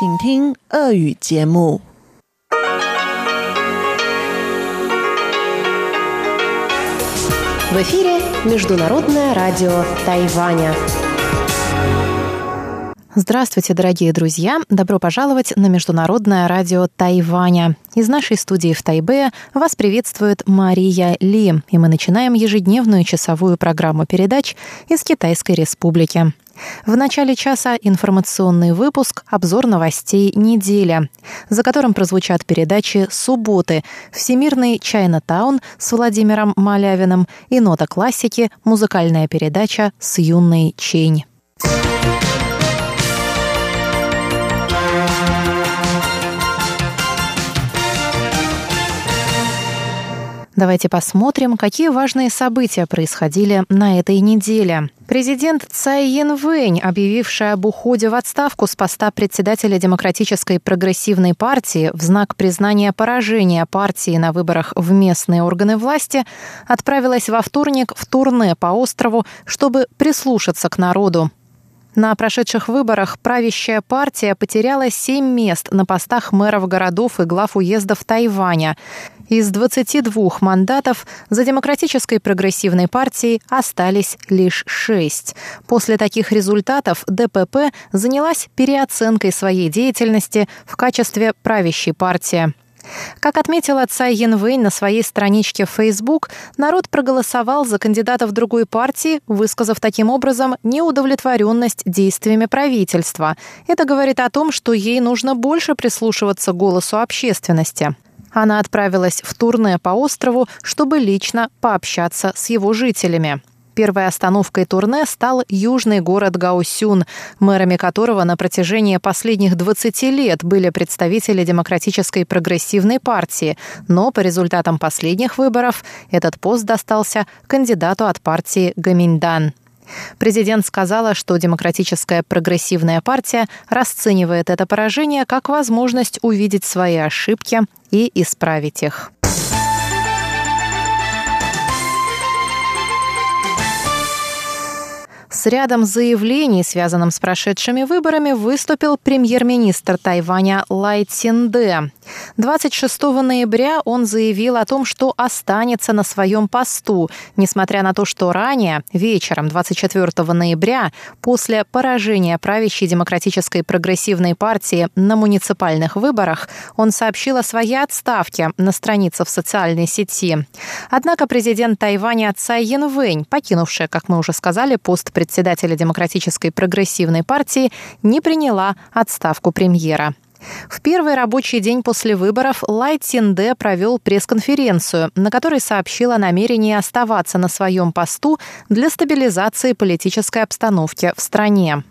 请听俄语节目。В эфире Международное радио Тайваня. Здравствуйте, дорогие друзья! Добро пожаловать на Международное радио Тайваня. Из нашей студии в Тайбе вас приветствует Мария Ли, и мы начинаем ежедневную часовую программу передач из Китайской Республики. В начале часа информационный выпуск «Обзор новостей недели», за которым прозвучат передачи «Субботы», «Всемирный Чайна-таун» с Владимиром Малявиным и «Нота классики» музыкальная передача с юной Чень. Давайте посмотрим, какие важные события происходили на этой неделе. Президент Цай Янвэнь, объявившая об уходе в отставку с поста председателя Демократической прогрессивной партии в знак признания поражения партии на выборах в местные органы власти, отправилась во вторник в турне по острову, чтобы прислушаться к народу. На прошедших выборах правящая партия потеряла семь мест на постах мэров городов и глав уездов Тайваня. Из 22 мандатов за Демократической прогрессивной партией остались лишь шесть. После таких результатов ДПП занялась переоценкой своей деятельности в качестве правящей партии. Как отметила Цай Янвэнь на своей страничке в Facebook, народ проголосовал за кандидатов другой партии, высказав таким образом неудовлетворенность действиями правительства. Это говорит о том, что ей нужно больше прислушиваться к голосу общественности. Она отправилась в турне по острову, чтобы лично пообщаться с его жителями. Первой остановкой турне стал южный город Гаусюн, мэрами которого на протяжении последних 20 лет были представители Демократической прогрессивной партии, но по результатам последних выборов этот пост достался кандидату от партии Гаминьдан. Президент сказала, что Демократическая прогрессивная партия расценивает это поражение как возможность увидеть свои ошибки и исправить их. С рядом заявлений, связанным с прошедшими выборами, выступил премьер-министр Тайваня Лай Цинде. 26 ноября он заявил о том, что останется на своем посту, несмотря на то, что ранее, вечером 24 ноября, после поражения правящей демократической прогрессивной партии на муниципальных выборах, он сообщил о своей отставке на странице в социальной сети. Однако президент Тайваня Цай Янвэнь, покинувшая, как мы уже сказали, пост председателя Демократической прогрессивной партии, не приняла отставку премьера. В первый рабочий день после выборов Лай Цинде провел пресс-конференцию, на которой сообщил о намерении оставаться на своем посту для стабилизации политической обстановки в стране.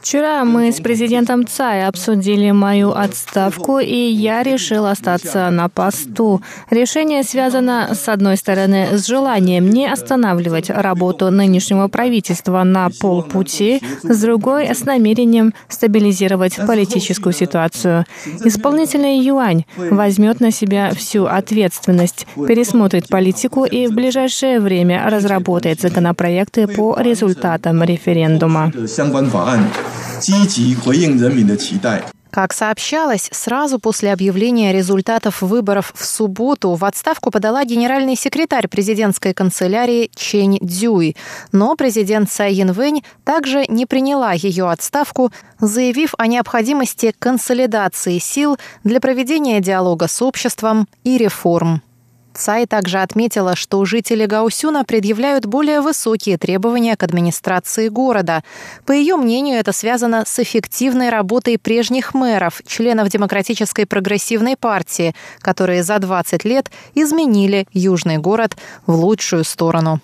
Вчера мы с президентом Цай обсудили мою отставку, и я решил остаться на посту. Решение связано, с одной стороны, с желанием не останавливать работу нынешнего правительства на полпути, с другой — с намерением стабилизировать политическую ситуацию. Исполнительный юань возьмет на себя всю ответственность, пересмотрит политику и в ближайшее время разработает законопроекты по результатам референдума. 积极回应人民的期待。Как сообщалось, сразу после объявления результатов выборов в субботу в отставку подала генеральный секретарь президентской канцелярии Чень Дзюй. Но президент Цай Янвэнь также не приняла ее отставку, заявив о необходимости консолидации сил для проведения диалога с обществом и реформ. Цай также отметила, что жители Гаусюна предъявляют более высокие требования к администрации города. По ее мнению, это связано с эффективной работой прежних мэров, членов Демократической прогрессивной партии, которые за 20 лет изменили южный город в лучшую сторону.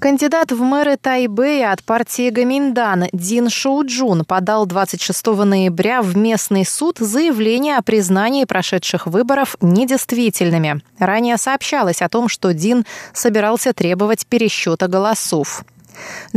Кандидат в мэры Тайбэя от партии Гоминьдан Дин Шоуджун подал 26 ноября в местный суд заявление о признании прошедших выборов недействительными. Ранее сообщалось о том, что Дин собирался требовать пересчета голосов.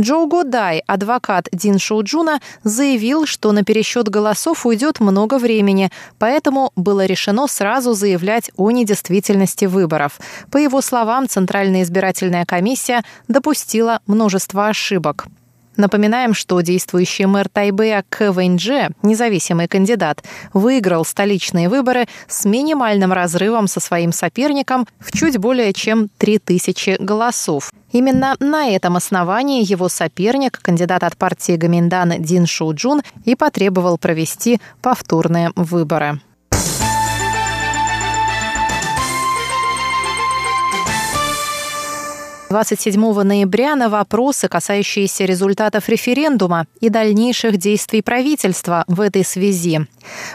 Джоу Годай, адвокат Дин Шоуджуна, заявил, что на пересчет голосов уйдет много времени, поэтому было решено сразу заявлять о недействительности выборов. По его словам, Центральная избирательная комиссия допустила множество ошибок. Напоминаем, что действующий мэр Тайбэя Кэ Вэньдже, независимый кандидат, выиграл столичные выборы с минимальным разрывом со своим соперником в чуть более чем 3000 голосов. Именно на этом основании его соперник, кандидат от партии Гаминдан Дин Шоуджун, и потребовал провести повторные выборы. 27 ноября на вопросы, касающиеся результатов референдума и дальнейших действий правительства в этой связи.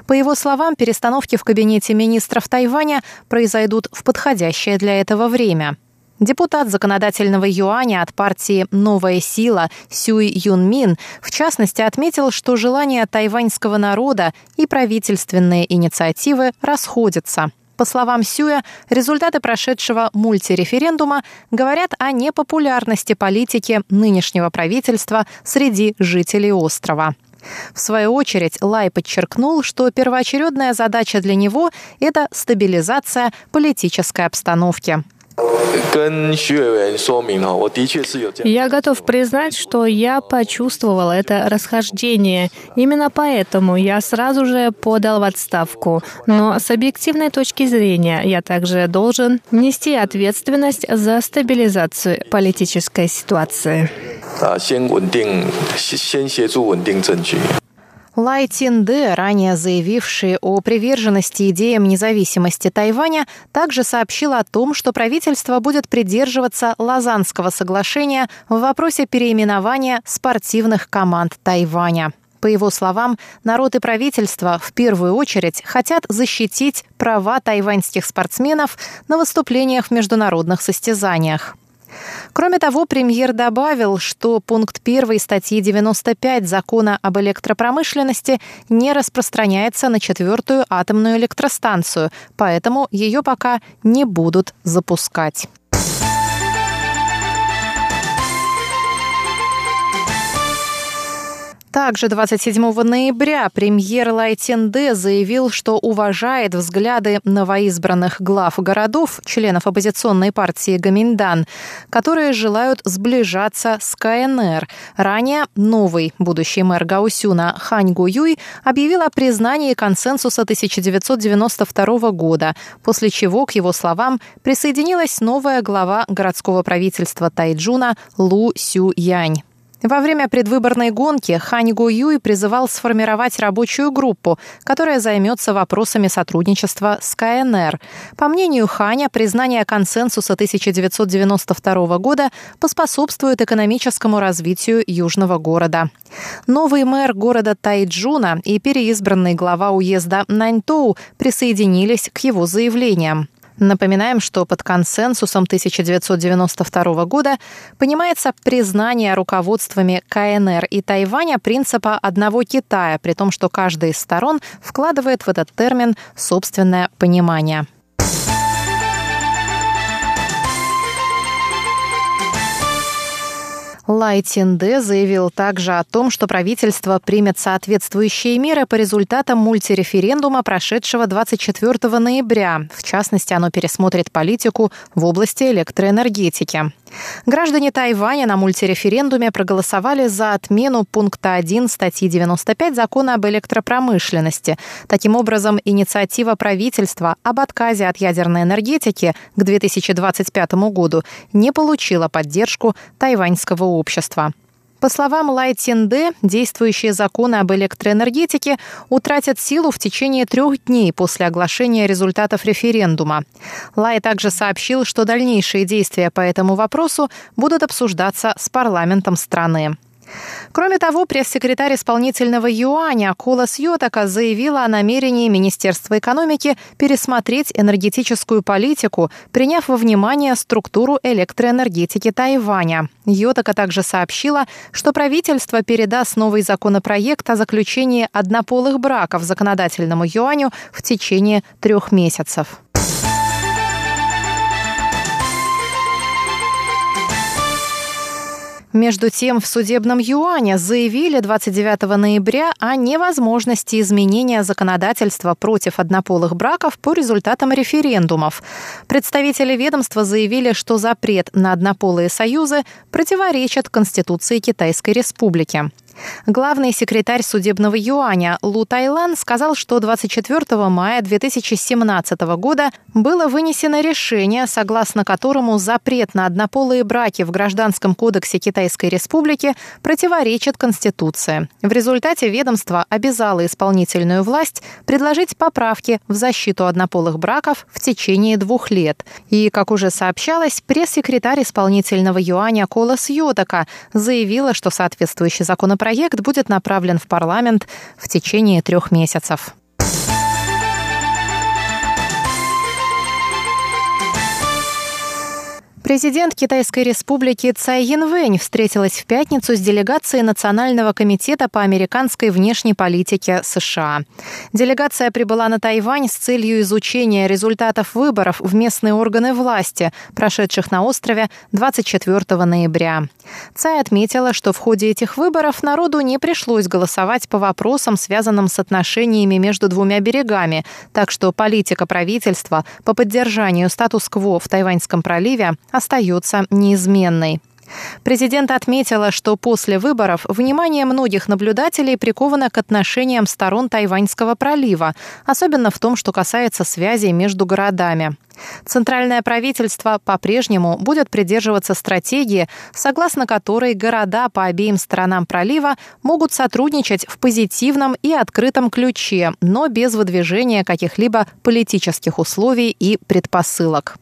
По его словам, перестановки в кабинете министров Тайваня произойдут в подходящее для этого время. Депутат законодательного юаня от партии «Новая сила» Сюй Юн Мин в частности отметил, что желания тайваньского народа и правительственные инициативы расходятся – по словам Сюя, результаты прошедшего мультиреферендума говорят о непопулярности политики нынешнего правительства среди жителей острова. В свою очередь, Лай подчеркнул, что первоочередная задача для него – это стабилизация политической обстановки. Я готов признать, что я почувствовал это расхождение. Именно поэтому я сразу же подал в отставку. Но с объективной точки зрения я также должен нести ответственность за стабилизацию политической ситуации. Лай Тинде, ранее заявивший о приверженности идеям независимости Тайваня, также сообщил о том, что правительство будет придерживаться Лазанского соглашения в вопросе переименования спортивных команд Тайваня. По его словам, народ и правительство в первую очередь хотят защитить права тайваньских спортсменов на выступлениях в международных состязаниях. Кроме того, премьер добавил, что пункт 1 статьи 95 закона об электропромышленности не распространяется на четвертую атомную электростанцию, поэтому ее пока не будут запускать. Также 27 ноября премьер Лайтенде заявил, что уважает взгляды новоизбранных глав городов, членов оппозиционной партии Гаминдан, которые желают сближаться с КНР. Ранее новый будущий мэр Гаусюна Хань Гуюй объявил о признании консенсуса 1992 года, после чего, к его словам, присоединилась новая глава городского правительства Тайджуна Лу Сю Янь. Во время предвыборной гонки Хань Го Юй призывал сформировать рабочую группу, которая займется вопросами сотрудничества с КНР. По мнению Ханя, признание консенсуса 1992 года поспособствует экономическому развитию южного города. Новый мэр города Тайджуна и переизбранный глава уезда Наньтоу присоединились к его заявлениям. Напоминаем, что под консенсусом 1992 года понимается признание руководствами КНР и Тайваня принципа одного Китая, при том, что каждая из сторон вкладывает в этот термин собственное понимание. Лай Тинде заявил также о том, что правительство примет соответствующие меры по результатам мультиреферендума, прошедшего 24 ноября. В частности, оно пересмотрит политику в области электроэнергетики. Граждане Тайваня на мультиреферендуме проголосовали за отмену пункта 1 статьи 95 закона об электропромышленности. Таким образом, инициатива правительства об отказе от ядерной энергетики к 2025 году не получила поддержку тайваньского общества. По словам Лай Цинде, действующие законы об электроэнергетике утратят силу в течение трех дней после оглашения результатов референдума. Лай также сообщил, что дальнейшие действия по этому вопросу будут обсуждаться с парламентом страны. Кроме того, пресс-секретарь исполнительного юаня Кулас Йотака заявила о намерении Министерства экономики пересмотреть энергетическую политику, приняв во внимание структуру электроэнергетики Тайваня. Йотака также сообщила, что правительство передаст новый законопроект о заключении однополых браков законодательному юаню в течение трех месяцев. Между тем, в судебном юане заявили 29 ноября о невозможности изменения законодательства против однополых браков по результатам референдумов. Представители ведомства заявили, что запрет на однополые союзы противоречит Конституции Китайской Республики. Главный секретарь судебного юаня Лу Тайлан сказал, что 24 мая 2017 года было вынесено решение, согласно которому запрет на однополые браки в Гражданском кодексе Китайской Республики противоречит Конституции. В результате ведомство обязало исполнительную власть предложить поправки в защиту однополых браков в течение двух лет. И, как уже сообщалось, пресс-секретарь исполнительного юаня Колос Йотака заявила, что соответствующий законопроект Проект будет направлен в парламент в течение трех месяцев. Президент Китайской республики Цай Янвэнь встретилась в пятницу с делегацией Национального комитета по американской внешней политике США. Делегация прибыла на Тайвань с целью изучения результатов выборов в местные органы власти, прошедших на острове 24 ноября. Цай отметила, что в ходе этих выборов народу не пришлось голосовать по вопросам, связанным с отношениями между двумя берегами, так что политика правительства по поддержанию статус-кво в Тайваньском проливе остается неизменной. Президент отметила, что после выборов внимание многих наблюдателей приковано к отношениям сторон Тайваньского пролива, особенно в том, что касается связей между городами. Центральное правительство по-прежнему будет придерживаться стратегии, согласно которой города по обеим сторонам пролива могут сотрудничать в позитивном и открытом ключе, но без выдвижения каких-либо политических условий и предпосылок.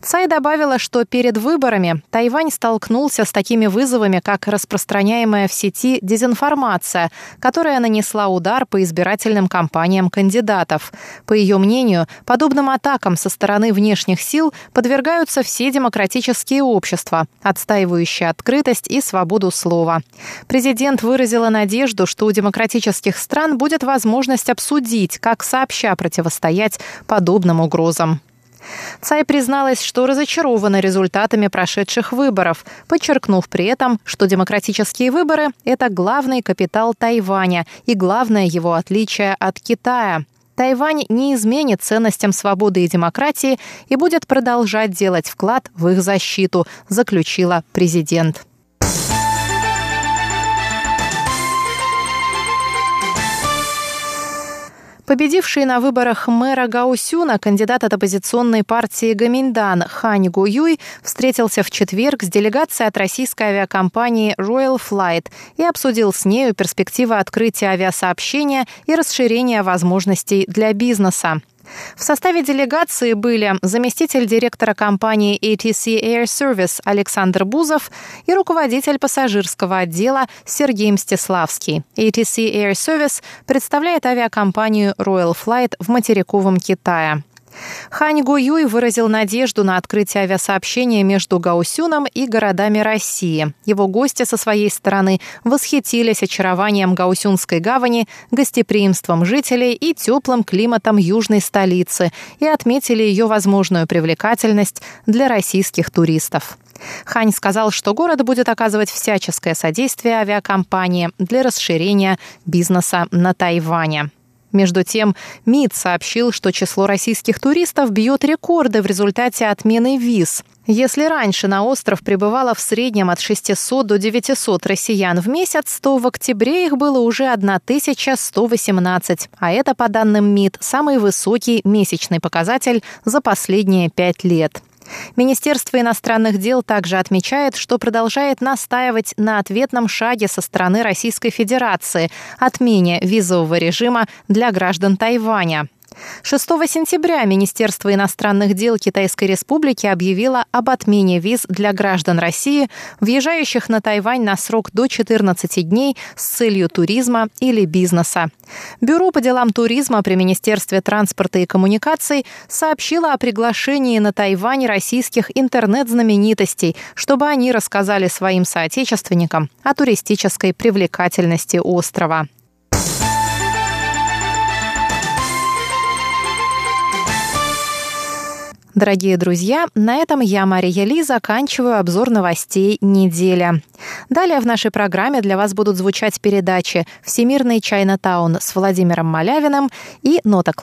Цай добавила, что перед выборами Тайвань столкнулся с такими вызовами, как распространяемая в сети дезинформация, которая нанесла удар по избирательным кампаниям кандидатов. По ее мнению, подобным атакам со стороны внешних сил подвергаются все демократические общества, отстаивающие открытость и свободу слова. Президент выразила надежду, что у демократических стран будет возможность обсудить, как сообща противостоять подобным угрозам. Цай призналась, что разочарована результатами прошедших выборов, подчеркнув при этом, что демократические выборы – это главный капитал Тайваня и главное его отличие от Китая. Тайвань не изменит ценностям свободы и демократии и будет продолжать делать вклад в их защиту, заключила президент. Победивший на выборах мэра Гаусюна кандидат от оппозиционной партии Гаминдан Хань Гуюй встретился в четверг с делегацией от российской авиакомпании Royal Flight и обсудил с нею перспективы открытия авиасообщения и расширения возможностей для бизнеса. В составе делегации были заместитель директора компании ATC Air Service Александр Бузов и руководитель пассажирского отдела Сергей Мстиславский. ATC Air Service представляет авиакомпанию Royal Flight в материковом Китае. Хань Го Юй выразил надежду на открытие авиасообщения между Гаусюном и городами России. Его гости со своей стороны восхитились очарованием Гаусюнской гавани, гостеприимством жителей и теплым климатом южной столицы и отметили ее возможную привлекательность для российских туристов. Хань сказал, что город будет оказывать всяческое содействие авиакомпании для расширения бизнеса на Тайване. Между тем, МИД сообщил, что число российских туристов бьет рекорды в результате отмены виз. Если раньше на остров прибывало в среднем от 600 до 900 россиян в месяц, то в октябре их было уже 1118, а это, по данным МИД, самый высокий месячный показатель за последние пять лет. Министерство иностранных дел также отмечает, что продолжает настаивать на ответном шаге со стороны Российской Федерации – отмене визового режима для граждан Тайваня. 6 сентября Министерство иностранных дел Китайской Республики объявило об отмене виз для граждан России, въезжающих на Тайвань на срок до 14 дней с целью туризма или бизнеса. Бюро по делам туризма при Министерстве транспорта и коммуникаций сообщило о приглашении на Тайвань российских интернет-знаменитостей, чтобы они рассказали своим соотечественникам о туристической привлекательности острова. Дорогие друзья, на этом я, Мария Ли, заканчиваю обзор новостей недели. Далее в нашей программе для вас будут звучать передачи «Всемирный Чайна-таун» с Владимиром Малявиным и «Нота